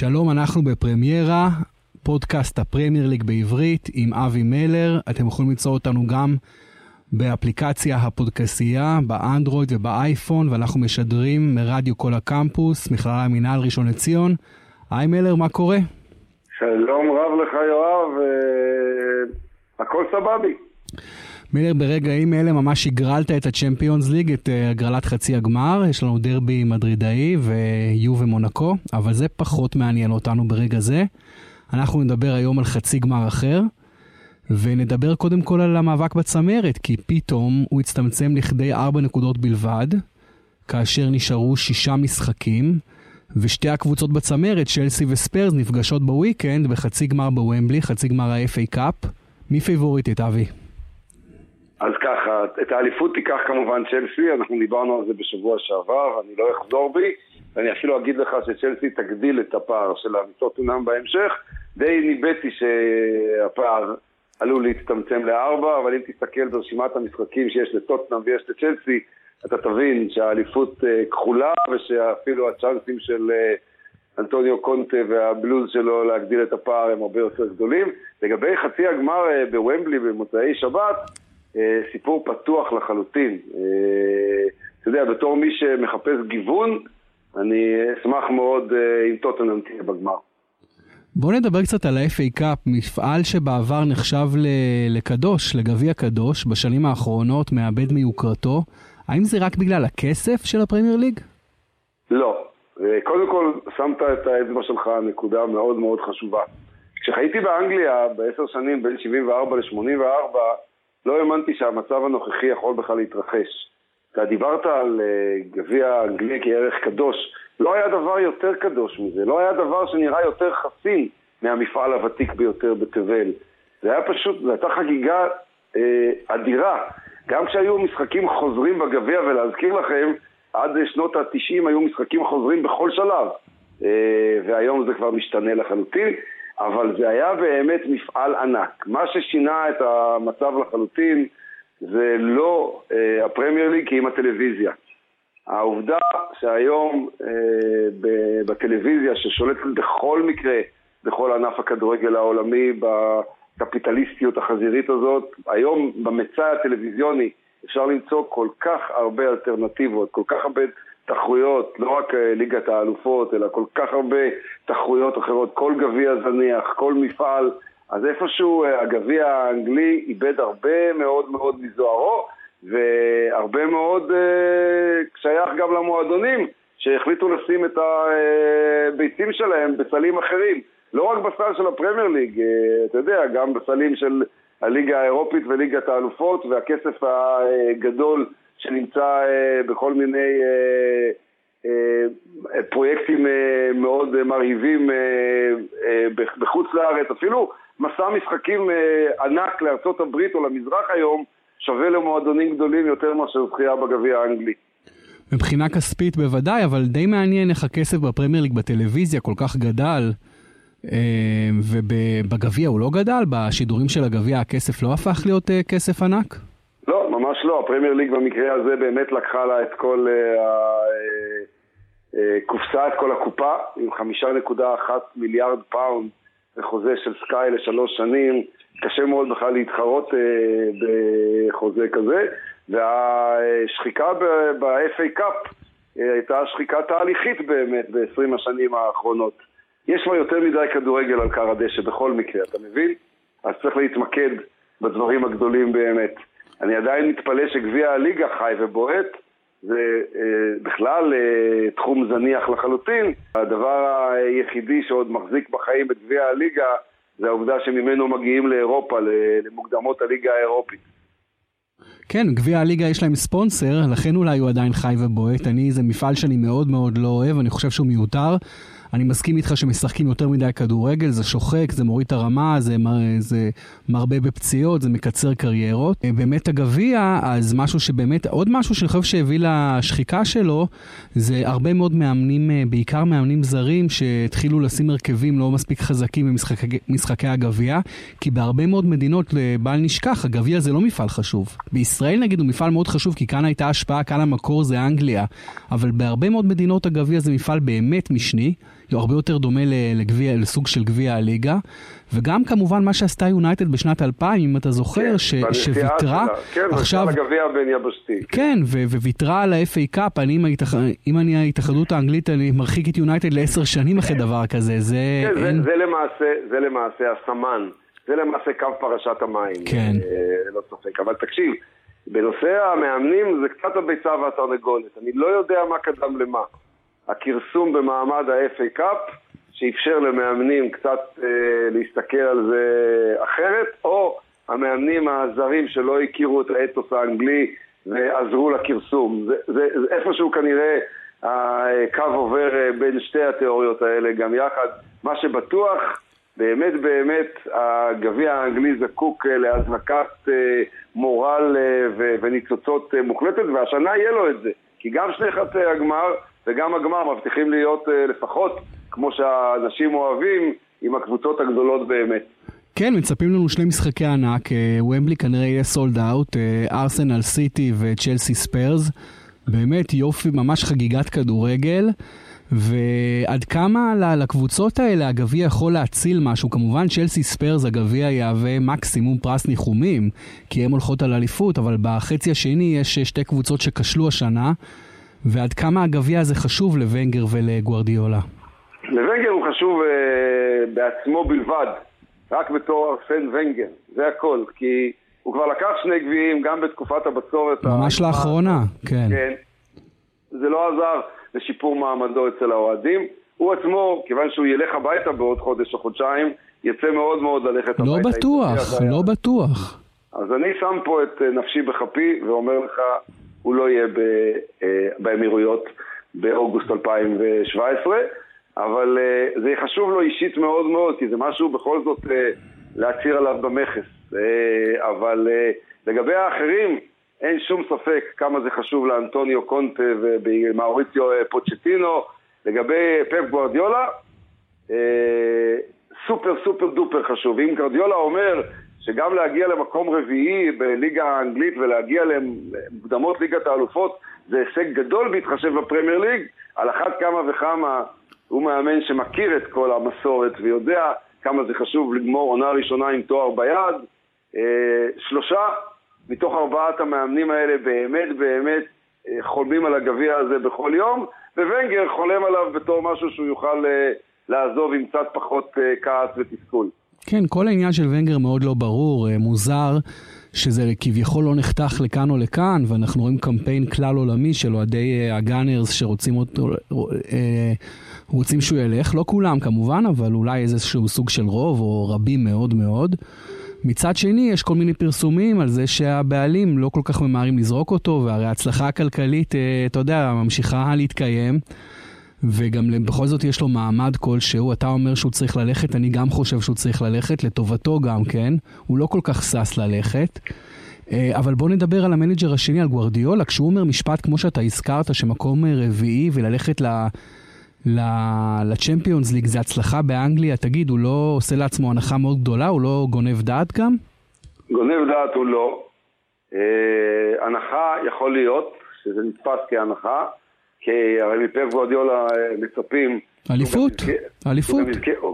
שלום, אנחנו בפרמיירה, פודקאסט הפרמייר ליג בעברית עם אבי מלר. אתם יכולים למצוא אותנו גם באפליקציה הפודקסייה, באנדרואיד ובאייפון, ואנחנו משדרים מרדיו כל הקמפוס, מכללה המינהל ראשון לציון. היי מלר, מה קורה? שלום רב לך יואב, אה, הכל סבבי. מילר, ברגעים אלה ממש הגרלת את הצ'מפיונס ליג, את אה, הגרלת חצי הגמר. יש לנו דרבי מדרידאי ויו ומונקו, אבל זה פחות מעניין אותנו ברגע זה. אנחנו נדבר היום על חצי גמר אחר, ונדבר קודם כל על המאבק בצמרת, כי פתאום הוא הצטמצם לכדי ארבע נקודות בלבד, כאשר נשארו שישה משחקים, ושתי הקבוצות בצמרת, צ'לסי וספיירס, נפגשות בוויקנד בחצי גמר בוומבלי, חצי גמר ה-FA Cup. מי פייבוריטית, אבי? את האליפות תיקח כמובן צ'לסי, אנחנו דיברנו על זה בשבוע שעבר, אני לא אחזור בי, ואני אפילו אגיד לך שצ'לסי תגדיל את הפער של מטוטנאם בהמשך. די ניבאתי שהפער עלול להצטמצם לארבע, אבל אם תסתכל ברשימת המשחקים שיש לטוטנאם ויש לצ'לסי, אתה תבין שהאליפות אה, כחולה ושאפילו הצ'אנסים של אה, אנטוניו קונטה והבלוז שלו להגדיל את הפער הם הרבה יותר גדולים. לגבי חצי הגמר אה, בוומבלי במוצאי שבת, סיפור פתוח לחלוטין. אתה יודע, בתור מי שמחפש גיוון, אני אשמח מאוד אם טוטנאם תהיה בגמר. בואו נדבר קצת על ה-FA קאפ, מפעל שבעבר נחשב לקדוש, לגביע קדוש, בשנים האחרונות מאבד מיוקרתו. האם זה רק בגלל הכסף של הפרמייר ליג? לא. קודם כל, שמת את האצבע שלך על נקודה מאוד מאוד חשובה. כשחייתי באנגליה בעשר שנים בין 74 ל-84, לא האמנתי שהמצב הנוכחי יכול בכלל להתרחש. אתה דיברת על uh, גביע אנגלי כערך קדוש, לא היה דבר יותר קדוש מזה, לא היה דבר שנראה יותר חסין מהמפעל הוותיק ביותר בתבל. זה היה פשוט, זו הייתה חגיגה uh, אדירה. גם כשהיו משחקים חוזרים בגביע, ולהזכיר לכם, עד שנות ה-90 היו משחקים חוזרים בכל שלב, uh, והיום זה כבר משתנה לחלוטין. אבל זה היה באמת מפעל ענק. מה ששינה את המצב לחלוטין זה לא אה, הפרמייר ליג כי אם הטלוויזיה. העובדה שהיום אה, בטלוויזיה ששולטת בכל מקרה בכל ענף הכדורגל העולמי בקפיטליסטיות החזירית הזאת, היום במצע הטלוויזיוני אפשר למצוא כל כך הרבה אלטרנטיבות, כל כך הרבה תחרויות, לא רק אה, ליגת האלופות, אלא כל כך הרבה תחרויות אחרות, כל גביע זניח, כל מפעל אז איפשהו אה, הגביע האנגלי איבד הרבה מאוד מאוד מזוהרו, והרבה מאוד אה, שייך גם למועדונים שהחליטו לשים את הביצים שלהם בסלים אחרים. לא רק בסל של הפרמייר ליג, אתה יודע, גם בסלים של הליגה האירופית וליגת האלופות, והכסף הגדול שנמצא בכל מיני פרויקטים מאוד מרהיבים בחוץ לארץ, אפילו מסע משחקים אה, ענק לארצות הברית או למזרח היום שווה למועדונים גדולים יותר מאשר זכייה בגביע האנגלי. מבחינה כספית בוודאי, אבל די מעניין איך הכסף בפרמייר ליג בטלוויזיה כל כך גדל, אה, ובגביע הוא לא גדל? בשידורים של הגביע הכסף לא הפך להיות אה, כסף ענק? ממש לא. הפרמייר ליג במקרה הזה באמת לקחה לה את כל הקופסה, את כל הקופה, עם 5.1 מיליארד פאונד בחוזה של סקאי לשלוש שנים, קשה מאוד בכלל להתחרות אה, בחוזה כזה, והשחיקה ב-FA Cup אה, הייתה שחיקה תהליכית באמת ב-20 השנים האחרונות. יש כבר יותר מדי כדורגל על כר הדשא בכל מקרה, אתה מבין? אז צריך להתמקד בדברים הגדולים באמת. אני עדיין מתפלא שגביע הליגה חי ובועט, זה אה, בכלל אה, תחום זניח לחלוטין. הדבר היחידי שעוד מחזיק בחיים את גביע הליגה זה העובדה שממנו מגיעים לאירופה, למוקדמות הליגה האירופית. כן, גביע הליגה יש להם ספונסר, לכן אולי הוא עדיין חי ובועט. אני, זה מפעל שאני מאוד מאוד לא אוהב, אני חושב שהוא מיותר. אני מסכים איתך שמשחקים יותר מדי כדורגל, זה שוחק, זה מוריד את הרמה, זה, זה מרבה בפציעות, זה מקצר קריירות. אה, באמת הגביע, אז משהו שבאמת, עוד משהו שאני חושב שהביא לשחיקה שלו, זה הרבה מאוד מאמנים, אה, בעיקר מאמנים זרים, שהתחילו לשים הרכבים לא מספיק חזקים במשחקי הגביע, כי בהרבה מאוד מדינות, אה, בל נשכח, הגביע זה לא מפעל חשוב. בישראל נגיד הוא מפעל מאוד חשוב, כי כאן הייתה השפעה, כאן המקור זה אנגליה, אבל בהרבה מאוד מדינות הגביע זה מפעל באמת משני. הרבה יותר דומה לגביע, לסוג של גביע הליגה. וגם כמובן מה שעשתה יונייטד בשנת 2000, אם אתה זוכר, כן, ש, שוויתרה כן, עכשיו... כן, הגביע הבין יבשתי. כן, וויתרה על ה-FA קאפ, אני אם, ההתאח... אם אני ההתאחדות האנגלית, אני מרחיק את יונייטד לעשר שנים אחרי דבר כזה, זה... כן, אין... זה, זה, למעשה, זה למעשה הסמן, זה למעשה קו פרשת המים. כן. אה, לא ספק, אבל תקשיב, בנושא המאמנים זה קצת הביצה והתרנגולת, אני לא יודע מה קדם למה. הכרסום במעמד ה-FA קאפ, שאפשר למאמנים קצת אה, להסתכל על זה אחרת, או המאמנים הזרים שלא הכירו את האתוס האנגלי ועזרו לכרסום. זה, זה, זה איפשהו כנראה הקו עובר אה, בין שתי התיאוריות האלה גם יחד. מה שבטוח, באמת באמת הגביע האנגלי זקוק אה, להזנקת אה, מורל וניצוצות מוחלטת, והשנה יהיה לו את זה. כי גם שני חצי הגמר וגם הגמר מבטיחים להיות לפחות כמו שהאנשים אוהבים, עם הקבוצות הגדולות באמת. כן, מצפים לנו שני משחקי ענק, וומבלי כנראה יהיה sold out, ארסנל סיטי וצ'לסי ספיירס. באמת יופי, ממש חגיגת כדורגל. ועד כמה לקבוצות האלה הגביע יכול להציל משהו? כמובן צ'לסי ספיירס הגביע יהווה מקסימום פרס ניחומים, כי הן הולכות על אליפות, אבל בחצי השני יש שתי קבוצות שכשלו השנה, ועד כמה הגביע הזה חשוב לוונגר ולגוארדיולה? לוונגר הוא חשוב uh, בעצמו בלבד, רק בתור ארסן ונגר, זה הכל, כי הוא כבר לקח שני גביעים גם בתקופת הבצורת. ממש ה... לאחרונה, כן. כן. זה לא עזר לשיפור מעמדו אצל האוהדים. הוא עצמו, כיוון שהוא ילך הביתה בעוד חודש או חודשיים, יצא מאוד מאוד ללכת לא הביתה. לא בטוח, לא בטוח. אז אני שם פה את אה, נפשי בכפי ואומר לך, הוא לא יהיה ב, אה, באמירויות באוגוסט 2017, אבל אה, זה חשוב לו אישית מאוד מאוד, כי זה משהו בכל זאת להצהיר עליו במכס. אה, אבל אה, לגבי האחרים, אין שום ספק כמה זה חשוב לאנטוניו קונטה ומאוריציו אה, פוצ'טינו. לגבי פפ גוורדיולה, סופר סופר דופר חשוב. אם גוורדיולה אומר שגם להגיע למקום רביעי בליגה האנגלית ולהגיע למוקדמות ליגת האלופות זה הישג גדול בהתחשב בפרמייר ליג, על אחת כמה וכמה הוא מאמן שמכיר את כל המסורת ויודע כמה זה חשוב לגמור עונה ראשונה עם תואר ביד. אה, שלושה מתוך ארבעת המאמנים האלה באמת באמת אה, חולמים על הגביע הזה בכל יום, וונגר חולם עליו בתור משהו שהוא יוכל אה, לעזוב עם קצת פחות כעס ותסכול. כן, כל העניין של ונגר מאוד לא ברור, מוזר. שזה כביכול לא נחתך לכאן או לכאן, ואנחנו רואים קמפיין כלל עולמי של אוהדי הגאנרס שרוצים אותו, רוצים שהוא ילך, לא כולם כמובן, אבל אולי איזשהו סוג של רוב, או רבים מאוד מאוד. מצד שני, יש כל מיני פרסומים על זה שהבעלים לא כל כך ממהרים לזרוק אותו, והרי ההצלחה הכלכלית, אה, אתה יודע, ממשיכה להתקיים. וגם בכל זאת יש לו מעמד כלשהו, אתה אומר שהוא צריך ללכת, אני גם חושב שהוא צריך ללכת, לטובתו גם כן, הוא לא כל כך שש ללכת. אה, אבל בוא נדבר על המנג'ר השני, על גוורדיולה, כשהוא אומר משפט כמו שאתה הזכרת, שמקום רביעי וללכת ל... לצ'מפיונס ליג זה הצלחה באנגליה, תגיד, הוא לא עושה לעצמו הנחה מאוד גדולה? הוא לא גונב דעת גם? גונב דעת הוא לא. אה, הנחה יכול להיות, שזה נתפס כהנחה, כי הרי מפר גוורדיולה אה, מצפים... אליפות, אליפות.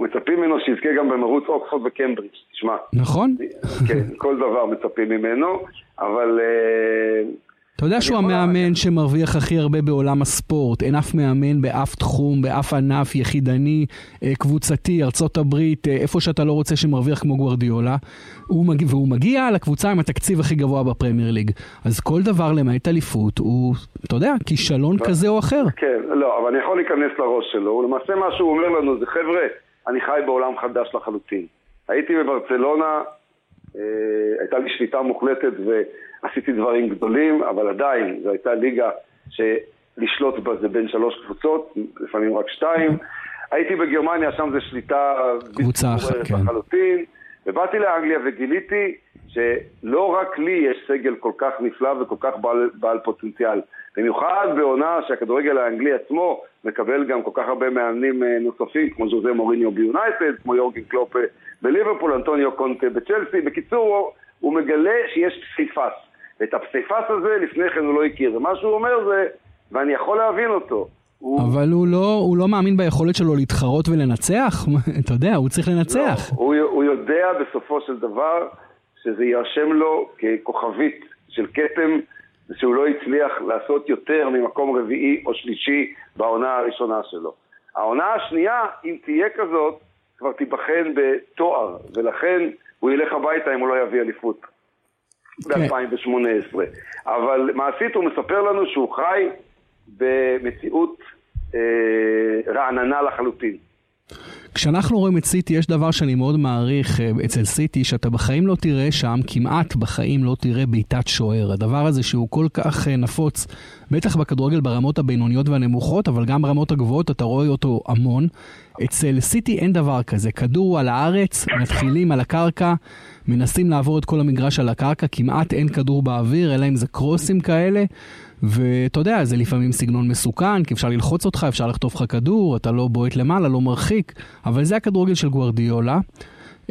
מצפים ממנו שיזכה גם במרוץ אוקספורד וקמברידג', תשמע. נכון. כן, כל דבר מצפים ממנו, אבל... אתה יודע שהוא המאמן שמרוויח הכי הרבה בעולם הספורט, אין אף מאמן באף תחום, באף ענף, יחידני, אה, קבוצתי, ארצות הברית, אה, איפה שאתה לא רוצה שמרוויח כמו גוורדיולה, הוא מגיע, והוא מגיע לקבוצה עם התקציב הכי גבוה בפרמייר ליג. אז כל דבר למעט אליפות הוא, אתה יודע, כישלון כזה או אחר. כן, לא, אבל אני יכול להיכנס לראש שלו, למעשה מה שהוא אומר לנו זה חבר'ה, אני חי בעולם חדש לחלוטין. הייתי בברצלונה, אה, הייתה לי שליטה מוחלטת ו... עשיתי דברים גדולים, אבל עדיין זו הייתה ליגה שלשלוט בה זה בין שלוש קבוצות, לפעמים רק שתיים. הייתי בגרמניה, שם זה שליטה קבוצה אחת, כן. לחלוטין. ובאתי לאנגליה וגיליתי שלא רק לי יש סגל כל כך נפלא וכל כך בעל, בעל פוטנציאל. במיוחד בעונה שהכדורגל האנגלי עצמו מקבל גם כל כך הרבה מאמנים אה, נוספים, כמו ז'וזה מוריניו ביונייטד, כמו יורגן קלופה בליברפול, אנטוניו קונטה בצ'לסי. בקיצור, הוא מגלה שיש פסיפס. ואת הפסיפס הזה לפני כן הוא לא הכיר. ומה שהוא אומר זה, ואני יכול להבין אותו, הוא, אבל הוא לא, הוא לא מאמין ביכולת שלו להתחרות ולנצח? אתה יודע, הוא צריך לנצח. לא, הוא, הוא יודע בסופו של דבר שזה יירשם לו ככוכבית של כתם, שהוא לא הצליח לעשות יותר ממקום רביעי או שלישי בעונה הראשונה שלו. העונה השנייה, אם תהיה כזאת, כבר תיבחן בתואר, ולכן הוא ילך הביתה אם הוא לא יביא אליפות כן. ב-2018. אבל מעשית הוא מספר לנו שהוא חי במציאות אה, רעננה לחלוטין. כשאנחנו רואים את סיטי, יש דבר שאני מאוד מעריך אה, אצל סיטי, שאתה בחיים לא תראה שם, כמעט בחיים לא תראה בעיטת שוער. הדבר הזה שהוא כל כך אה, נפוץ, בטח בכדורגל ברמות הבינוניות והנמוכות, אבל גם ברמות הגבוהות אתה רואה אותו המון. אצל סיטי אין דבר כזה, כדור על הארץ, מתחילים על הקרקע, מנסים לעבור את כל המגרש על הקרקע, כמעט אין כדור באוויר, אלא אם זה קרוסים כאלה. ואתה יודע, זה לפעמים סגנון מסוכן, כי אפשר ללחוץ אותך, אפשר לחטוף לך כדור, אתה לא בועט למעלה, לא מרחיק, אבל זה הכדורגל של גוארדיולה.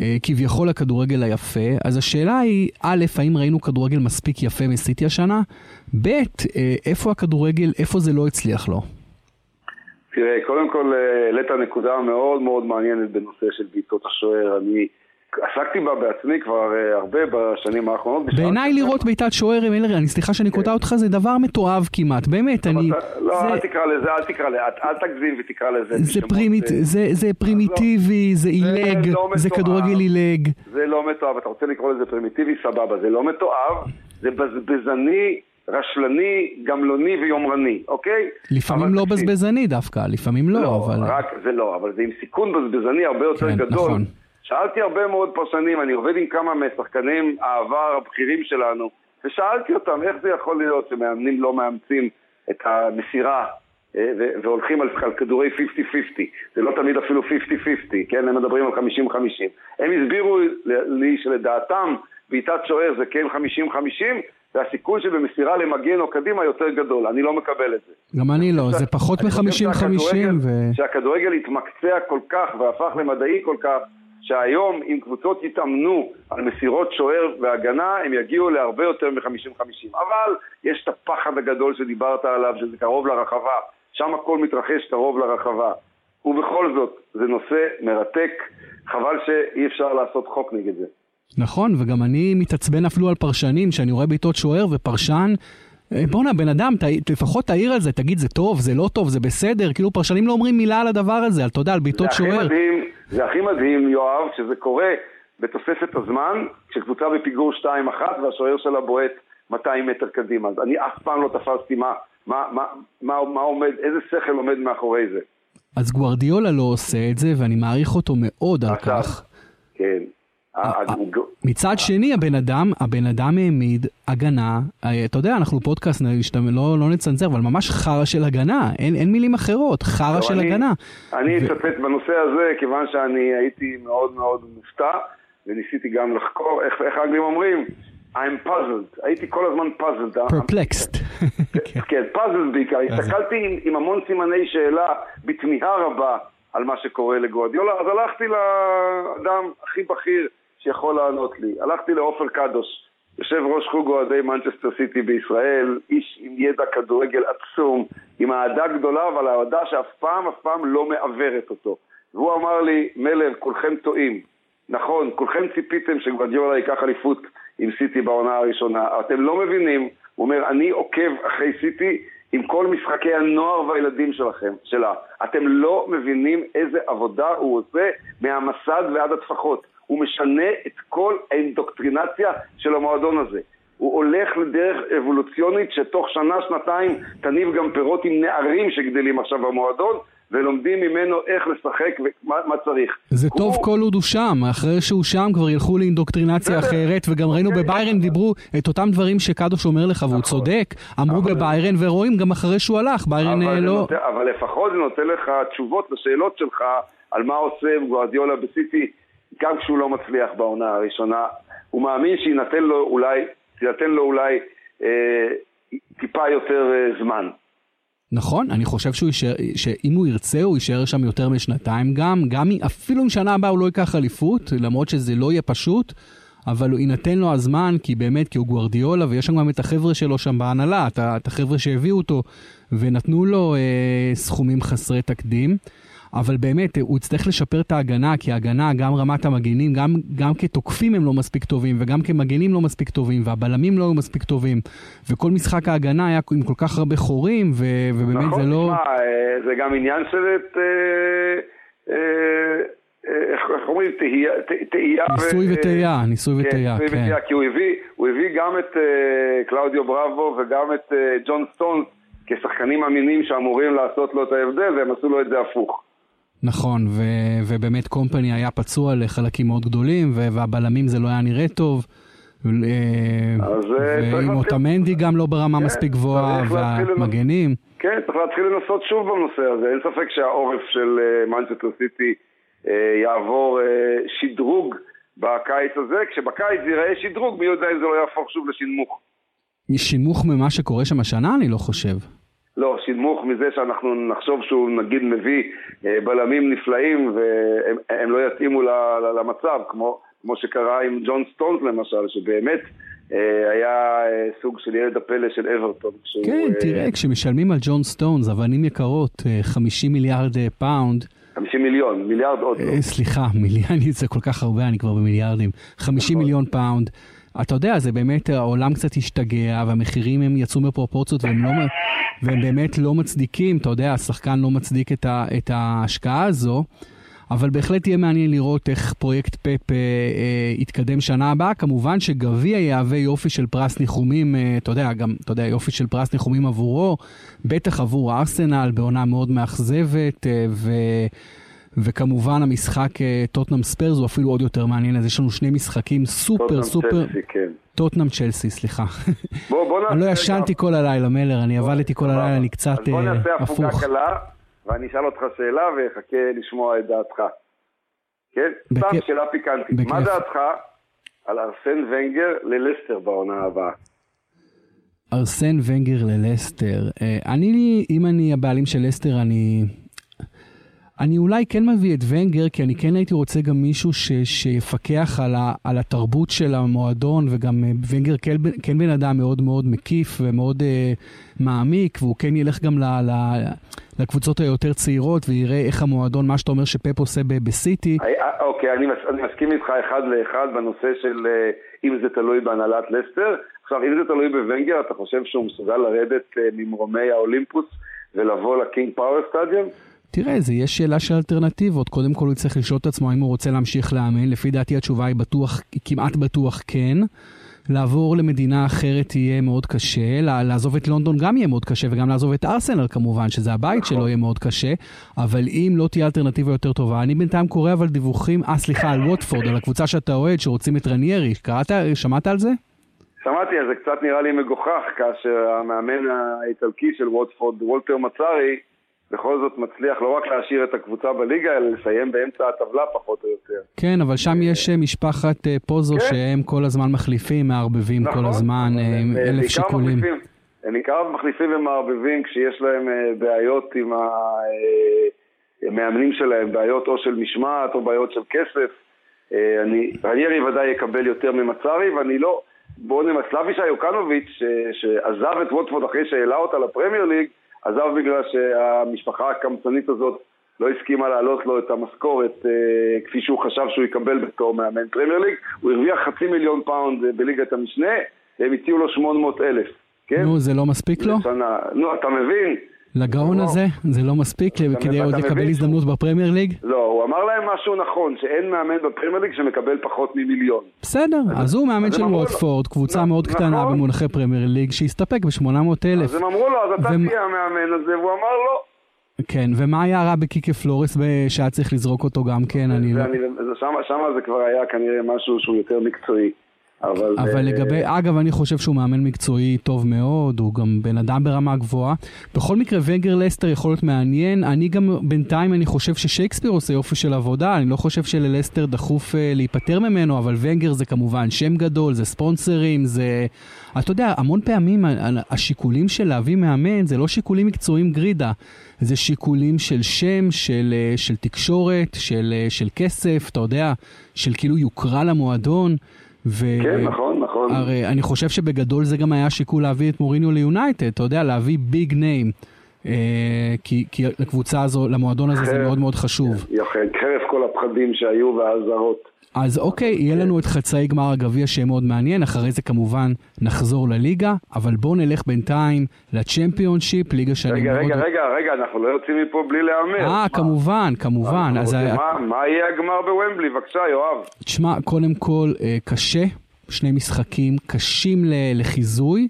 אה, כביכול הכדורגל היפה, אז השאלה היא, א', האם ראינו כדורגל מספיק יפה מסיטי השנה? ב', אה, איפה הכדורגל, איפה זה לא הצליח לו? תראה, קודם כל אה, העלית נקודה מאוד מאוד מעניינת בנושא של בעיטות השוער. אני עסקתי בה בעצמי כבר uh, הרבה בשנים האחרונות. בעיניי לראות בעיטת שוער עם אני סליחה שאני קוטע אותך, זה דבר מתועב כמעט, באמת, אני... לא, אל תקרא לזה, אל תקרא לזה, אל תגזים ותקרא לזה. אה, זה פרימיטיבי, זה עילג, לא זה כדורגל עילג. זה לא מתועב, אתה רוצה לקרוא לזה פרימיטיבי, סבבה, זה לא מתועב, זה בזבזני. רשלני, גמלוני ויומרני, אוקיי? לפעמים לא בזבזני דווקא, לפעמים לא, לא אבל... רק זה לא, אבל זה עם סיכון בזבזני הרבה יותר כן, גדול. נכון. שאלתי הרבה מאוד פרשנים, אני עובד עם כמה משחקנים העבר הבכירים שלנו, ושאלתי אותם איך זה יכול להיות שמאמנים לא מאמצים את המסירה אה, והולכים על, על כדורי 50-50, זה לא תמיד אפילו 50-50, כן? הם מדברים על 50-50. הם הסבירו לי שלדעתם בעיטת שוער זה כן 50-50, והסיכוי שבמסירה למגן או קדימה יותר גדול. אני לא מקבל את זה. גם אני לא, זה פחות מ-50-50 ו... שהכדורגל התמקצע כל כך והפך למדעי כל כך, שהיום אם קבוצות יתאמנו על מסירות שוער והגנה, הם יגיעו להרבה יותר מ-50-50. אבל יש את הפחד הגדול שדיברת עליו, שזה קרוב לרחבה. שם הכל מתרחש קרוב לרחבה. ובכל זאת, זה נושא מרתק, חבל שאי אפשר לעשות חוק נגד זה. נכון, וגם אני מתעצבן אפילו על פרשנים, שאני רואה בעיטות שוער ופרשן אה, בואנה, בן אדם, ת, לפחות תעיר על זה, תגיד זה טוב, זה לא טוב, זה בסדר, כאילו פרשנים לא אומרים מילה על הדבר הזה, אתה יודע, על בעיטות שוער. מדהים, זה הכי מדהים, יואב, שזה קורה בתוספת הזמן, כשקבוצה בפיגור 2-1 והשוער שלה בועט 200 מטר קדימה. אז אני אף פעם לא תפסתי מה, מה, מה, מה, מה עומד, איזה שכל עומד מאחורי זה. אז גוארדיולה לא עושה את זה, ואני מעריך אותו מאוד על כך. כן. מצד שני, הבן אדם, הבן אדם העמיד הגנה, אה, אתה יודע, אנחנו פודקאסט, לא, לא נצנזר, אבל ממש חרא של הגנה, אין, אין מילים אחרות, חרא לא, של אני, הגנה. אני אצטט. בנושא הזה, כיוון שאני הייתי מאוד מאוד מופתע, וניסיתי גם לחקור, איך, איך האנגלים אומרים? I'm puzzled, הייתי כל הזמן puzzled. אה? Perplexed. כן, puzzled בעיקר, הסתכלתי עם, עם המון סימני שאלה, בתמיהה רבה. על מה שקורה לגואדיולה, אז הלכתי לאדם הכי בכיר שיכול לענות לי. הלכתי לעופר קדוש, יושב ראש חוג אוהדי מנצ'סטר סיטי בישראל, איש עם ידע כדורגל עצום, עם אהדה גדולה, אבל אהדה שאף פעם, אף פעם לא מעוורת אותו. והוא אמר לי, מלר, כולכם טועים. נכון, כולכם ציפיתם שגואדיולה ייקח אליפות עם סיטי בעונה הראשונה. אתם לא מבינים, הוא אומר, אני עוקב אחרי סיטי עם כל משחקי הנוער והילדים שלכם, שלה. אתם לא מבינים איזה עבודה הוא עושה מהמסד ועד הטפחות. הוא משנה את כל האינדוקטרינציה של המועדון הזה. הוא הולך לדרך אבולוציונית שתוך שנה, שנתיים תניב גם פירות עם נערים שגדלים עכשיו במועדון, ולומדים ממנו איך לשחק ומה צריך. זה טוב כל עוד הוא שם, אחרי שהוא שם כבר ילכו לאינדוקטרינציה אחרת, וגם ראינו אוקיי, בביירן. דיברו את אותם דברים שקדוש אומר לך, והוא נכון. צודק, אמרו בביירן ורואים גם אחרי שהוא הלך, ביירן אה, לא... אבל לפחות זה נותן לך תשובות לשאלות שלך על מה עושה גוארדיולה בסיטי, גם כשהוא לא מצליח בעונה הראשונה. הוא מאמין שיינתן לו אולי, לו אולי אה, טיפה יותר אה, זמן. נכון, אני חושב שהוא יישאר, שאם הוא ירצה הוא יישאר שם יותר משנתיים גם, גם אפילו אם שנה הבאה הוא לא ייקח אליפות, למרות שזה לא יהיה פשוט, אבל הוא יינתן לו הזמן, כי באמת, כי הוא גוורדיולה, ויש שם גם את החבר'ה שלו שם בהנהלה, את החבר'ה שהביאו אותו, ונתנו לו אה, סכומים חסרי תקדים. אבל באמת, הוא יצטרך לשפר את ההגנה, כי ההגנה, גם רמת המגנים, גם, גם כתוקפים הם לא מספיק טובים, וגם כמגנים לא מספיק טובים, והבלמים לא היו מספיק טובים, וכל משחק ההגנה היה עם כל כך הרבה חורים, ו, ובאמת נכון, זה לא... נכון, זה גם עניין של את... אה, אה, איך אומרים? תהייה. ניסוי וטעייה, ניסוי כן, וטעייה, כן. כי הוא הביא, הוא הביא גם את קלאודיו בראבו וגם את ג'ון סטונס כשחקנים אמינים שאמורים לעשות לו את ההבדל, והם עשו לו את זה הפוך. נכון, ו- ובאמת קומפני היה פצוע לחלקים מאוד גדולים, והבלמים זה לא היה נראה טוב. ועם אוטמנדי גם לא ברמה כן, מספיק גבוהה, והמגנים. כן, צריך להתחיל לנסות שוב בנושא הזה. אין ספק שהעורף של מנצ'סטר סיטי יעבור שדרוג בקיץ הזה, כשבקיץ זה ייראה שדרוג, מי יודע אם זה לא יהפוך שוב לשנמוך. שינמוך ממה שקורה שם השנה? אני לא חושב. לא, שינמוך מזה שאנחנו נחשוב שהוא נגיד מביא בלמים נפלאים והם לא יתאימו למצב, כמו, כמו שקרה עם ג'ון סטונס למשל, שבאמת היה סוג של ילד הפלא של אברטון. כן, תראה, כשמשלמים על ג'ון סטונס אבנים יקרות, 50 מיליארד פאונד, 50 מיליון, מיליארד עוד לא. סליחה, מיליארד זה כל כך הרבה, אני כבר במיליארדים. 50 נכון. מיליון פאונד. אתה יודע, זה באמת, העולם קצת השתגע, והמחירים הם יצאו מפרופורציות, והם, לא, והם באמת לא מצדיקים, אתה יודע, השחקן לא מצדיק את, ה, את ההשקעה הזו. אבל בהחלט יהיה מעניין לראות איך פרויקט פפ אה, אה, יתקדם שנה הבאה. כמובן שגביע יהווה יופי של פרס ניחומים, אה, אתה יודע, גם, אתה יודע, יופי של פרס ניחומים עבורו, בטח עבור ארסנל בעונה מאוד מאכזבת, אה, ו... וכמובן המשחק אה, טוטנאם ספיירס הוא אפילו עוד יותר מעניין, אז יש לנו שני משחקים סופר סופר... כן. טוטנאם צ'לסי, סליחה. בוא, בוא נעשה... אני לא ישנתי כל הלילה, מלר, אני עבדתי כל הלילה, אני קצת הפוך. אז בוא נעשה הפוגה קלה, ואני אשאל אותך שאלה ואחכה לשמוע את דעתך. כן? סתם שאלה פיקנטית. מה דעתך על ארסן ונגר ללסטר בעונה הבאה? ארסן ונגר ללסטר. אה, אני, אם אני הבעלים של לסטר, אני... אני אולי כן מביא את ונגר, כי אני כן הייתי רוצה גם מישהו ש, שיפקח על, ה, על התרבות של המועדון, וגם אה, ונגר כן, כן בן אדם מאוד מאוד מקיף ומאוד אה, מעמיק, והוא כן ילך גם ל, ל, לקבוצות היותר צעירות, ויראה איך המועדון, מה שאתה אומר שפפ עושה בסיטי. אה, אוקיי, אני, מס, אני מסכים איתך אחד לאחד בנושא של אה, אם זה תלוי בהנהלת לסטר. עכשיו, אם זה תלוי בוונגר, אתה חושב שהוא מסוגל לרדת ממרומי האולימפוס ולבוא לקינג פאוור סטדיום? תראה, זה יש שאלה של אלטרנטיבות. קודם כל הוא צריך לשאול את עצמו אם הוא רוצה להמשיך לאמן. לפי דעתי התשובה היא בטוח, היא כמעט בטוח כן. לעבור למדינה אחרת יהיה מאוד קשה, לעזוב את לונדון גם יהיה מאוד קשה, וגם לעזוב את ארסנל כמובן, שזה הבית נכון. שלו יהיה מאוד קשה, אבל אם לא תהיה אלטרנטיבה יותר טובה, אני בינתיים קורא אבל דיווחים, אה סליחה, על ווטפורד, על הקבוצה שאתה אוהד, שרוצים את רניירי, קראת, שמעת על זה? שמעתי, זה קצת נראה לי מגוחך, כאשר המאמן האיטלקי של ווטפורד, וולטר מצארי, בכל זאת מצליח לא רק להשאיר את הקבוצה בליגה, אלא לסיים באמצע הטבלה פחות או יותר. כן, אבל שם יש אה, משפחת אה, פוזו כן. שהם כל הזמן מחליפים, מערבבים נכון, כל הזמן, אה, עם אלף שיקולים. הם בעיקר מחליפים ומערבבים כשיש להם בעיות עם המאמנים שלהם, בעיות או של משמעת או בעיות של כסף. אני, רניירי ודאי יקבל יותר ממצארי, ואני לא... בואו נראה, סלאבישה יוקנוביץ', שעזב את ווטפורד אחרי שהעלה אותה לפרמייר ליג, עזב בגלל שהמשפחה הקמצנית הזאת לא הסכימה להעלות לו את המשכורת אה, כפי שהוא חשב שהוא יקבל בתור מאמן פרמייר ליג. הוא הרוויח חצי מיליון פאונד בליגת המשנה, והם הציעו לו 800 אלף. כן? נו, זה לא מספיק לו? לשנה. נו, אתה מבין? לגאון הזה? זה לא מספיק כדי עוד לקבל הזדמנות בפרמייר ליג? לא, הוא אמר להם משהו נכון, שאין מאמן בפרמייר ליג שמקבל פחות ממיליון. בסדר, אז הוא מאמן של ווטפורד, קבוצה מאוד קטנה נכון. במונחי פרמייר ליג, שהסתפק ב-800 אלף. אז הם אמרו לו, אז אתה תהיה המאמן הזה, והוא אמר לא. כן, ומה היה רע בקיקה פלורס שהיה צריך לזרוק אותו גם כן? אני לא... שם זה כבר היה כנראה משהו שהוא יותר מקצועי. אבל, אבל לגבי, אגב, אני חושב שהוא מאמן מקצועי טוב מאוד, הוא גם בן אדם ברמה גבוהה. בכל מקרה, וגר לסטר יכול להיות מעניין. אני גם, בינתיים אני חושב ששייקספיר עושה יופי של עבודה, אני לא חושב שללסטר דחוף uh, להיפטר ממנו, אבל וגר זה כמובן שם גדול, זה ספונסרים, זה... אתה יודע, המון פעמים השיקולים של להביא מאמן זה לא שיקולים מקצועיים גרידה, זה שיקולים של שם, של, אה, של תקשורת, של, אה, של כסף, אתה יודע, של כאילו יוקרה למועדון. ו... כן, נכון, נכון. הרי אני חושב שבגדול זה גם היה שיקול להביא את מוריניו ליונייטד, אתה יודע, להביא ביג ניים. אה, כי, כי לקבוצה הזו, למועדון הזה חרף, זה מאוד מאוד חשוב. יפה, חרף כל הפחדים שהיו והאזהרות. אז אוקיי, יהיה לנו את חצאי גמר הגביע שיהיה מאוד מעניין, אחרי זה כמובן נחזור לליגה, אבל בואו נלך בינתיים לצ'מפיונשיפ, ליגה שאני רגע, מאוד... רגע, רגע, רגע, אנחנו לא יוצאים מפה בלי להמר. אה, כמובן, כמובן. אז... מה, מה יהיה הגמר בוומבלי? בבקשה, יואב. תשמע, קודם כל, אה, קשה, שני משחקים קשים לחיזוי.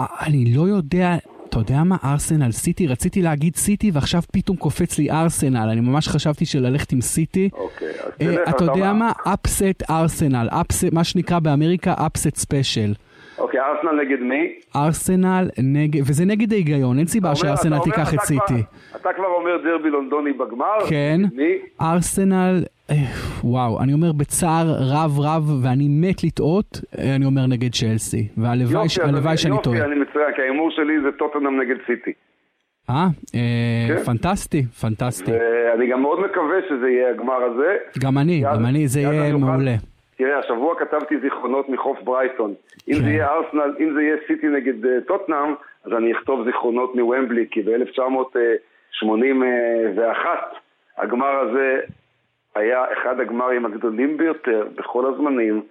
אה, אני לא יודע אתה יודע מה? ארסנל סיטי, רציתי להגיד סיטי ועכשיו פתאום קופץ לי ארסנל, אני ממש חשבתי שללכת עם סיטי. אוקיי, אז אה, תלך, אתה יודע מה? upset ארסנל, מה שנקרא באמריקה upset special. אוקיי, ארסנל נגד מי? ארסנל נגד, וזה נגד ההיגיון, אין סיבה שארסנל תיקח את סיטי. אתה כבר אומר דרבי לונדוני בגמר? כן. ארסנל, וואו, אני אומר בצער רב רב, ואני מת לטעות, אה, אני אומר נגד צ'לסי. והלוואי שאני טועה. יופי, אני מצטער, כי ההימור שלי זה טוטנאם נגד סיטי. אה, כן. פנטסטי, פנטסטי. ואני גם מאוד מקווה שזה יהיה הגמר הזה. גם אני, גם אני, זה יהיה מעולה. תראה, השבוע כתבתי זיכרונות מחוף ברייטון. אם זה כן. יהיה ארסנל, אם זה יהיה סיטי נגד אה, טוטנאם, אז אני אכתוב זיכרונות מוומבלי, כי ב-1981 הגמר הזה היה אחד הגמרים הגדולים ביותר בכל הזמנים.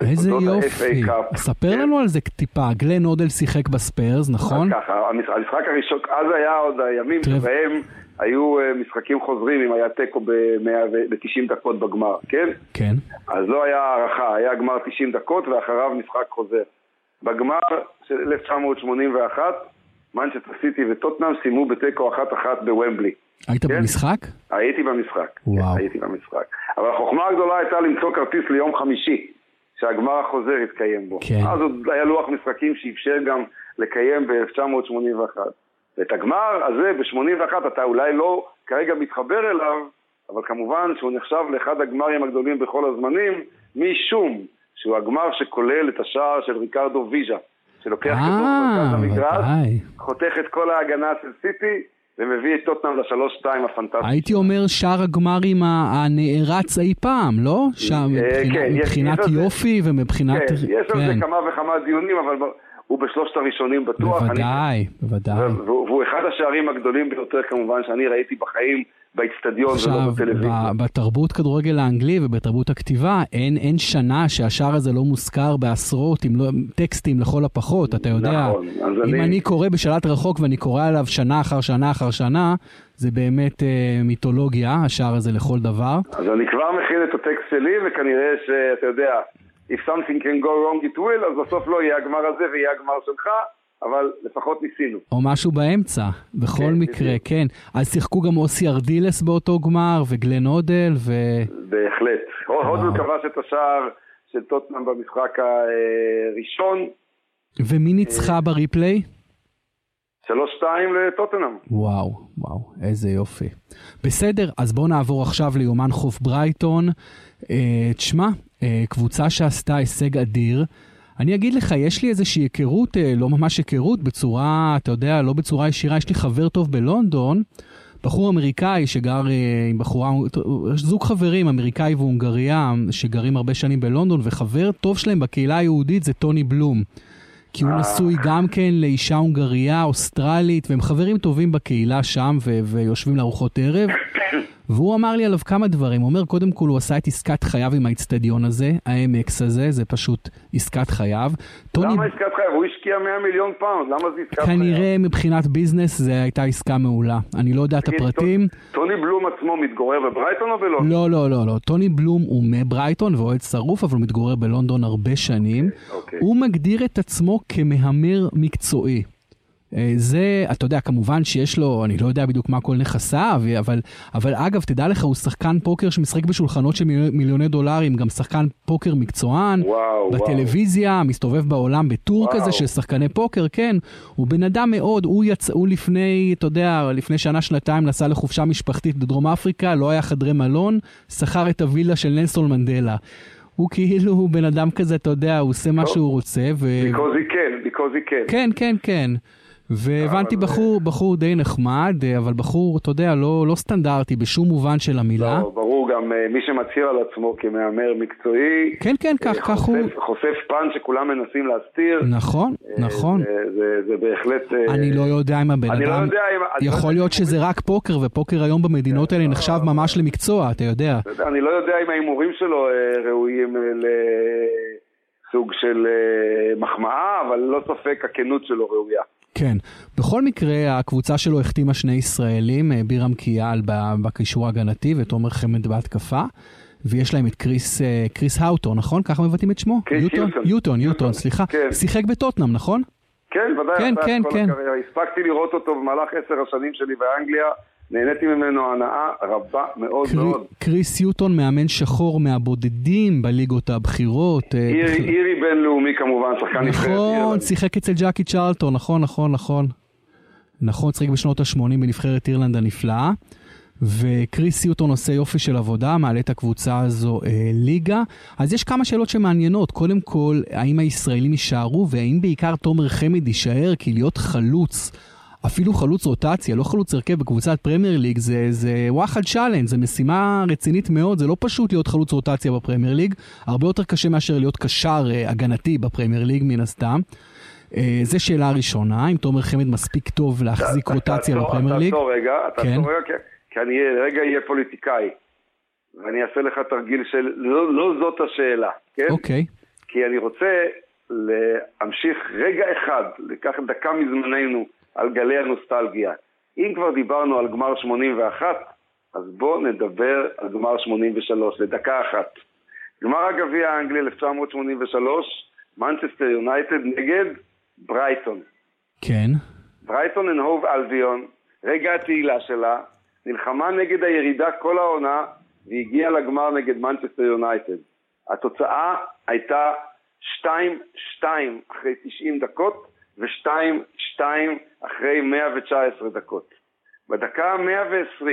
איזה יופי. ספר כן. לנו על זה טיפה, גלן אודל שיחק בספיירס, נכון? ככה, המשחק הראשון, אז היה עוד הימים שבהם היו אה, משחקים חוזרים אם היה תיקו ב-90 דקות בגמר, כן? כן. אז לא היה הערכה, היה גמר 90 דקות ואחריו משחק חוזר. בגמר של 1981, מנצ'סטר סיטי וטוטנאם סיימו בתיקו אחת-אחת בוומבלי. היית כן? במשחק? הייתי במשחק. וואו. כן, הייתי במשחק. אבל החוכמה הגדולה הייתה למצוא כרטיס ליום חמישי, שהגמר החוזר יתקיים בו. כן. אז עוד היה לוח משחקים שאפשר גם לקיים ב-1981. ואת הגמר הזה ב-81 אתה אולי לא כרגע מתחבר אליו, אבל כמובן שהוא נחשב לאחד הגמרים הגדולים בכל הזמנים, משום שהוא הגמר שכולל את השער של ריקרדו ויז'ה, שלוקח כדור במרכז המגרש, חותך את כל ההגנה של סיטי, ומביא את טוטנאם לשלוש שתיים הפנטסטי. הייתי אומר שער הגמרים הנערץ אי פעם, לא? שם אה, כן, מבחינת יופי ומבחינת... כן, יש על זה כן. כמה וכמה דיונים, אבל הוא בשלושת הראשונים בטוח. בוודאי. בוודאי. והוא אחד השערים הגדולים ביותר כמובן שאני ראיתי בחיים באיצטדיון ולא בטלוויזיה. עכשיו, בתרבות כדורגל האנגלי ובתרבות הכתיבה, אין, אין שנה שהשער הזה לא מוזכר בעשרות, אם לא טקסטים לכל הפחות, אתה יודע. נכון, אם אני... אני קורא בשלט רחוק ואני קורא עליו שנה אחר שנה אחר שנה, זה באמת אה, מיתולוגיה, השער הזה לכל דבר. אז אני כבר מכין את הטקסט שלי, וכנראה שאתה יודע... If something can go wrong it will, אז בסוף לא יהיה הגמר הזה ויהיה הגמר שלך, אבל לפחות ניסינו. או משהו באמצע, בכל כן, מקרה, בדיוק. כן. אז שיחקו גם אוסי ארדילס באותו גמר, וגלן הודל, ו... בהחלט. הודל כבש את השער של טוטנאם במשחק הראשון. ומי ניצחה אה, בריפליי? שלוש שתיים לטוטנאם. וואו, וואו, איזה יופי. בסדר, אז בואו נעבור עכשיו ליומן חוף ברייטון. אה, תשמע, אה, קבוצה שעשתה הישג אדיר. אני אגיד לך, יש לי איזושהי היכרות, אה, לא ממש היכרות, בצורה, אתה יודע, לא בצורה ישירה, יש לי חבר טוב בלונדון, בחור אמריקאי שגר אה, עם בחורה, זוג חברים, אמריקאי והונגריה, שגרים הרבה שנים בלונדון, וחבר טוב שלהם בקהילה היהודית זה טוני בלום. כי הוא נשוי גם כן לאישה הונגריה, אוסטרלית, והם חברים טובים בקהילה שם, ו- ויושבים לארוחות ערב. והוא אמר לי עליו כמה דברים. הוא אומר, קודם כל, הוא עשה את עסקת חייו עם האיצטדיון הזה, ה-Amex הזה, זה פשוט עסקת חייו. טוני... למה עסקת חייו? הוא השקיע 100 מיליון פאונד, למה זה עסקת חייו? כנראה מבחינת ביזנס זו הייתה עסקה מעולה. אני לא יודע את הפרטים. טוני בלום עצמו מתגורר בברייטון או בלונדון? לא, לא, לא, לא. טוני בלום הוא מברייטון ואוהד שרוף, אבל הוא מתגורר בלונדון הרבה שנים. Okay, okay. הוא מגדיר את עצמו כמהמר מקצועי. אה, זה, אתה יודע, כמובן שיש לו, אני לא יודע בדיוק מה כל נכסיו, אבל, אבל אגב, תדע לך, הוא שחקן פוקר שמשחק בשולחנות של מיליוני דולרים, גם שחקן פוקר מקצוען, וואו, בטלוויזיה, וואו. מסתובב בעולם בטור וואו. כזה של שחקני פוקר, כן, הוא בן אדם מאוד, הוא יצא, הוא לפני, אתה יודע, לפני שנה, שנתיים נסע לחופשה משפחתית בדרום אפריקה, לא היה חדרי מלון, שכר את הווילה של נלסון מנדלה. הוא כאילו הוא בן אדם כזה, אתה יודע, הוא עושה מה שהוא רוצה. ו... because he can, because he can. כן, כן, כן. והבנתי בחור, בחור די נחמד, אבל בחור, אתה יודע, לא, לא סטנדרטי בשום מובן של המילה. לא, ברור גם, אה, מי שמצהיר על עצמו כמהמר מקצועי. כן, כן, כך, אה, כך הוא. חושף פן שכולם מנסים להסתיר. נכון, נכון. זה, זה, זה בהחלט... אני לא יודע אם הבן לא אדם... יודע אם... לא יכול להיות שזה רק פוקר, ופוקר היום במדינות האלה נחשב ממש למקצוע, אתה יודע. אני לא יודע אם ההימורים שלו אה, ראויים אה, לסוג של אה, מחמאה, אבל ללא ספק הכנות שלו ראויה. כן. בכל מקרה, הקבוצה שלו החתימה שני ישראלים, אה, בירם קיאל בקישור ההגנתי ותומר חמד בהתקפה. ויש להם את קריס, אה, קריס האוטון, נכון? ככה מבטאים את שמו? קריס יוטון, יוטון. יוטון, יוטון, סליחה. כן. שיחק בטוטנאם, נכון? כן, ודאי, כן, כן, כן. הקריירה. הספקתי לראות אותו במהלך עשר השנים שלי באנגליה, נהניתי ממנו הנאה רבה מאוד קרי- מאוד. קריס יוטון מאמן שחור מהבודדים בליגות הבכירות. אה, אירי בכ- אירי בינלאומי כמובן, שחקן נבחרת נכון. שיחק אצל ג'קי צ'רלטון, נכון, נכון, נכון. נכון, שיחק בשנות ה-80 בנבחרת אירלנד הנפלאה. וקריס יוטון עושה יופי של עבודה, מעלה את הקבוצה הזו אה, ליגה. אז יש כמה שאלות שמעניינות. קודם כל, האם הישראלים יישארו, והאם בעיקר תומר חמד יישאר, כי להיות חלוץ, אפילו חלוץ רוטציה, לא חלוץ הרכב בקבוצת פרמייר ליג, זה, זה וואחד challenge, זה משימה רצינית מאוד, זה לא פשוט להיות חלוץ רוטציה בפרמייר ליג, הרבה יותר קשה מאשר להיות קשר אה, הגנתי בפרמייר ליג מן הסתם. אה, זה שאלה ראשונה, אם תומר חמד מספיק טוב להחזיק רוטציה בפרמייר ליג. תעצור רגע, כן. תעצור רגע, כי- אני רגע אהיה פוליטיקאי. ואני אעשה לך תרגיל של לא לא זאת השאלה, כן? אוקיי, כי אני רוצה להמשיך רגע אחד, לקח דקה מזמננו על גלי הנוסטלגיה. אם כבר דיברנו על גמר 81, אז בואו נדבר על גמר 83 לדקה אחת. גמר הגביע האנגלי 1983, מנצ'סטר יונייטד נגד ברייטון. כן, ברייטון אנד הוב אלביון, רגע התהילה שלה, נלחמה נגד הירידה כל העונה והגיעה לגמר נגד מנצ'סטר יונייטד. התוצאה הייתה 2-2 אחרי 90 דקות ו-2-2 אחרי 119 דקות. בדקה ה-120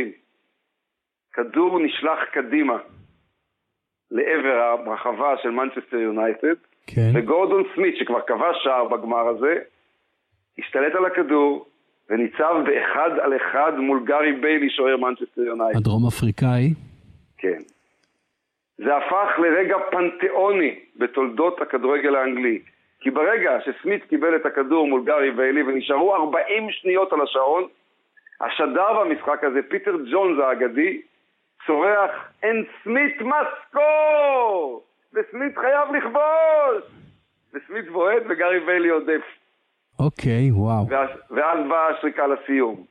כדור נשלח קדימה לעבר הרחבה של מנצ'סטר יונייטד כן. וגורדון סמית שכבר כבש שער בגמר הזה השתלט על הכדור וניצב באחד על אחד מול גארי ביילי שוער מנצ'סטר יונייטד. הדרום אפריקאי. כן. זה הפך לרגע פנתיאוני בתולדות הכדורגל האנגלי. כי ברגע שסמית קיבל את הכדור מול גארי ביילי ונשארו 40 שניות על השעון, השדר במשחק הזה, פיטר ג'ונס האגדי, צורח, אין סמית מסקור! וסמית חייב לכבוש! וסמית בועט וגארי ביילי עודף. אוקיי, וואו. ואז, ואז באה השריקה לסיום.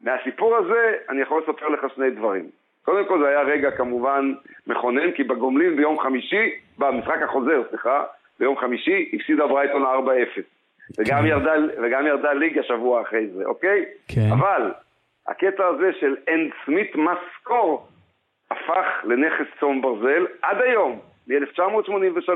מהסיפור הזה אני יכול לספר לך שני דברים. קודם כל זה היה רגע כמובן מכונן, כי בגומלין ביום חמישי, במשחק החוזר, סליחה, ביום חמישי הפסידה ברייטון 4-0. וגם, כן. ירדה, וגם ירדה ליגה שבוע אחרי זה, אוקיי? כן. אבל הקטע הזה של אין סמית מסקור הפך לנכס צאן ברזל עד היום, מ-1983,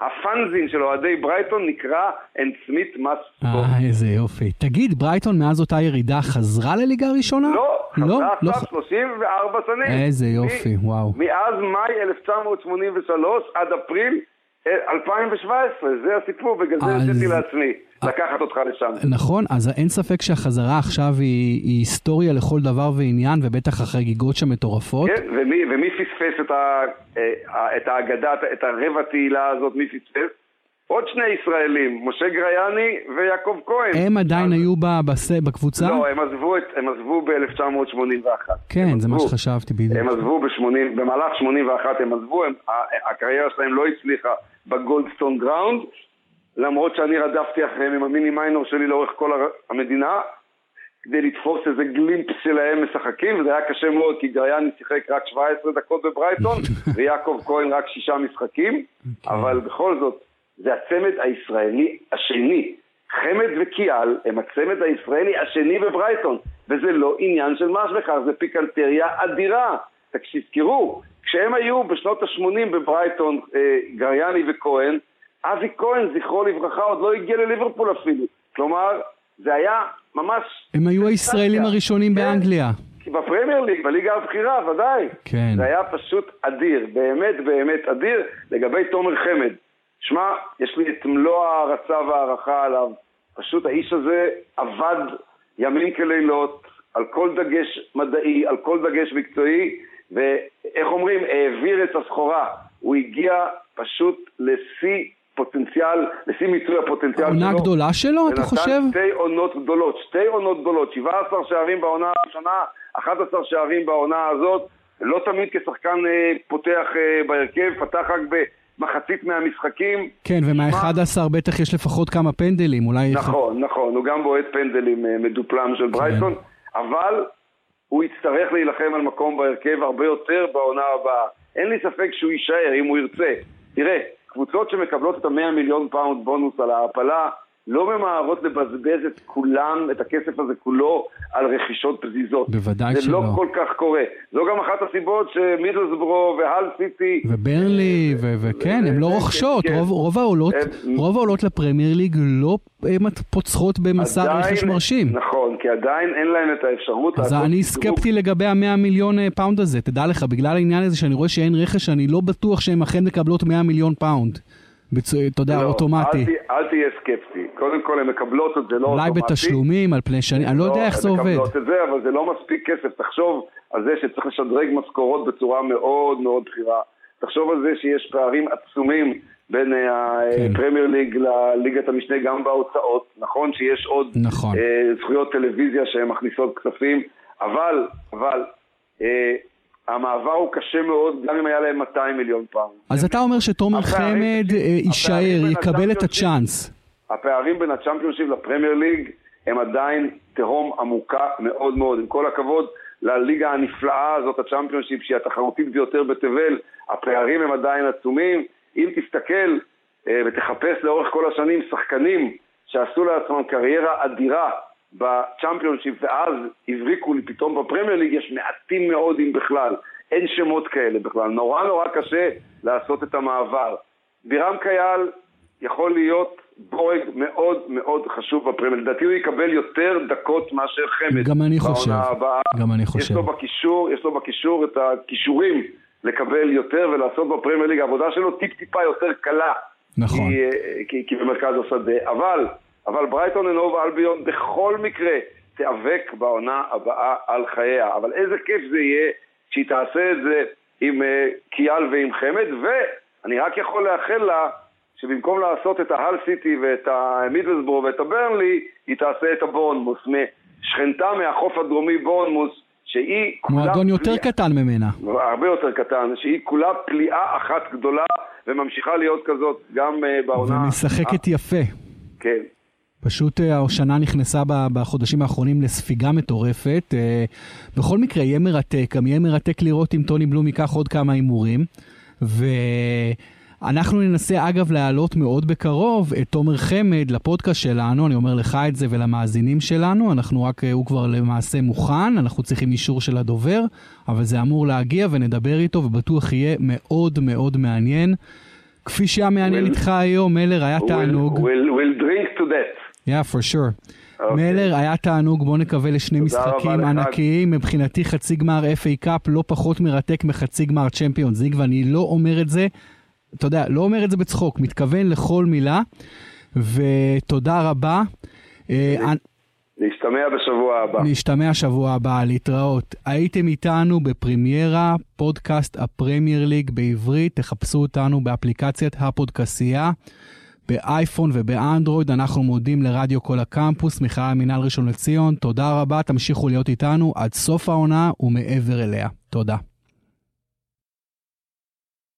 הפאנזין של אוהדי ברייטון נקרא אין סמית מסקור. אה, איזה יופי. תגיד, ברייטון מאז אותה ירידה חזרה לליגה הראשונה? לא, חזרה לא עכשיו ח- 34 שנים. איזה יופי, מ- וואו. מאז מאי 1983 עד אפריל 2017, זה הסיפור, בגלל זה רציתי לעצמי לקחת אותך לשם. נכון, אז אין ספק שהחזרה עכשיו היא, היא היסטוריה לכל דבר ועניין, ובטח החגיגות שם מטורפות. כן, ומי, ומי פספס את, ה, אה, את האגדה, את הרבע תהילה הזאת, מי פספס? עוד שני ישראלים, משה גרייני ויעקב כהן. הם עדיין אז- היו ב- בס- בקבוצה? לא, הם עזבו, את, הם עזבו ב-1981. כן, זה מה שחשבתי בדיוק. הם עזבו ב-80, במהלך 81 הם עזבו, הם, הקריירה שלהם לא הצליחה בגולדסטון גראונד, למרות שאני רדפתי אחריהם עם המיני מיינור שלי לאורך כל הר- המדינה, כדי לתפוס איזה glimpse שלהם משחקים, וזה היה קשה מאוד, כי גריאני שיחק רק 17 דקות בברייטון, ויעקב כהן רק שישה משחקים, אבל בכל זאת, זה הצמד הישראלי השני. חמד וכיאל הם הצמד הישראלי השני בברייטון, וזה לא עניין של מה בכך, זה פיקנטריה אדירה. תזכרו, כשהם היו בשנות ה-80 בברייטון, אה, גריאני וכהן, אבי כהן, זכרו לברכה, עוד לא הגיע לליברפול אפילו. כלומר, זה היה ממש... הם היו הישראלים הראשונים כן. באנגליה. בפרמייר ליג, בליגה הבכירה, ודאי. כן. זה היה פשוט אדיר, באמת באמת אדיר, לגבי תומר חמד. שמע, יש לי את מלוא ההערצה וההערכה עליו. פשוט האיש הזה עבד ימים כלילות, על כל דגש מדעי, על כל דגש מקצועי, איך אומרים, העביר את הסחורה. הוא הגיע פשוט לשיא פוטנציאל, לשיא מיצוי הפוטנציאל שלו. עונה גדולה שלו, אתה חושב? ונתן שתי עונות גדולות, שתי עונות גדולות, 17 שערים בעונה הראשונה, 11 שערים בעונה הזאת, לא תמיד כשחקן אה, פותח אה, בהרכב, פתח רק במחצית מהמשחקים. כן, ומה-11 בטח יש לפחות כמה פנדלים, אולי... נכון, נכון, הוא גם בועט פנדלים אה, מדופלם של כן. ברייטון, אבל הוא יצטרך להילחם על מקום בהרכב הרבה יותר בעונה הבאה. אין לי ספק שהוא יישאר אם הוא ירצה. תראה, קבוצות שמקבלות את המאה מיליון פאונד בונוס על ההעפלה לא ממהרות לבזבז את כולם, את הכסף הזה כולו, על רכישות פזיזות. בוודאי זה שלא. זה לא כל כך קורה. זו גם אחת הסיבות שמידלסבורו והל סיטי... וברנלי, וכן, הן לא רוכשות. כן. רוב, רוב, העולות, הם... רוב העולות לפרמייר ליג לא פוצחות במסע רכש מרשים. נכון, כי עדיין אין להם את האפשרות... אז אני סקפטי לגבי המאה מיליון אה, פאונד הזה. תדע לך, בגלל העניין הזה שאני רואה שאין רכש, אני לא בטוח שהן אכן מקבלות מאה מיליון פאונד. אתה יודע, לא, אוטומטי. אל, אל תהיה סקפטי. קודם כל, הן מקבלות את זה לא אולי אוטומטי. אולי בתשלומים, על פני שנים, אני לא יודע איך זה עובד. הן מקבלות את זה, אבל זה לא מספיק כסף. תחשוב על זה שצריך לשדרג משכורות בצורה מאוד מאוד בכירה. תחשוב על זה שיש פערים עצומים בין הפרמייר ליג לליגת המשנה גם בהוצאות. נכון שיש עוד נכון. זכויות טלוויזיה שהן מכניסות כספים, אבל, אבל, המעבר הוא קשה מאוד, גם אם היה להם 200 מיליון פאונד. אז אתה אומר שתומר חמד אה, יישאר, יקבל את הצ'אנס. הפערים בין הצ'אמפיונשיפ לפרמייר ליג הם עדיין תהום עמוקה מאוד מאוד. עם כל הכבוד לליגה הנפלאה הזאת, הצ'אמפיונשיפ, שהיא התחרותית ביותר בתבל, הפערים הם עדיין עצומים. אם תסתכל אה, ותחפש לאורך כל השנים שחקנים שעשו לעצמם קריירה אדירה בצ'אמפיונשיפ ואז הבריקו לי פתאום בפרמייר ליג, יש מעטים מאוד אם בכלל. אין שמות כאלה בכלל. נורא נורא קשה לעשות את המעבר. בירם כיאל יכול להיות בורג מאוד מאוד חשוב בפרמייר. לדעתי הוא יקבל יותר דקות מאשר חמד. גם אני חושב. הבאה. גם אני חושב. יש לו בקישור, יש לו בקישור את הכישורים לקבל יותר ולעשות בפרמייר ליג העבודה שלו טיפ טיפה יותר קלה. נכון. כי, כי, כי במרכז השדה. אבל אבל ברייטון אנוב אלביון בכל מקרה תיאבק בעונה הבאה על חייה. אבל איזה כיף זה יהיה שהיא תעשה את זה עם uh, קיאל ועם חמד, ואני רק יכול לאחל לה שבמקום לעשות את ההל סיטי ואת המידלסבורו ואת הברנלי, היא תעשה את הבורנמוס, שכנתה מהחוף הדרומי בורנמוס, שהיא כולה... מועדון יותר פליאה, קטן ממנה. הרבה יותר קטן, שהיא כולה פליאה אחת גדולה וממשיכה להיות כזאת גם uh, בעונה... ומשחקת יפה. כן. פשוט אה, השנה נכנסה בחודשים האחרונים לספיגה מטורפת. אה, בכל מקרה, יהיה מרתק, גם יהיה מרתק לראות אם טוני בלום ייקח עוד כמה הימורים. ואנחנו ננסה אגב להעלות מאוד בקרוב את תומר חמד לפודקאסט שלנו, אני אומר לך את זה ולמאזינים שלנו, אנחנו רק, אה, הוא כבר למעשה מוכן, אנחנו צריכים אישור של הדובר, אבל זה אמור להגיע ונדבר איתו ובטוח יהיה מאוד מאוד מעניין. כפי שהיה מעניין we'll, איתך היום, מלר, היה תענוג. We'll, we'll drink to that. Yeah, for sure. Okay. אוקיי. מלר, היה תענוג, בוא נקווה לשני משחקים ענקיים. מבחינתי חצי גמר FA Cup לא פחות מרתק מחצי גמר צ'מפיונס ליג, ואני לא אומר את זה, אתה יודע, לא אומר את זה בצחוק, מתכוון לכל מילה, ותודה רבה. אה, נשתמע בשבוע הבא. נשתמע שבוע הבא, להתראות. הייתם איתנו בפרימיירה, פודקאסט הפרמייר ליג בעברית, תחפשו אותנו באפליקציית הפודקסייה. באייפון ובאנדרואיד. אנחנו מודים לרדיו כל הקמפוס, מכלל מינהל ראשון לציון. תודה רבה, תמשיכו להיות איתנו עד סוף העונה ומעבר אליה. תודה.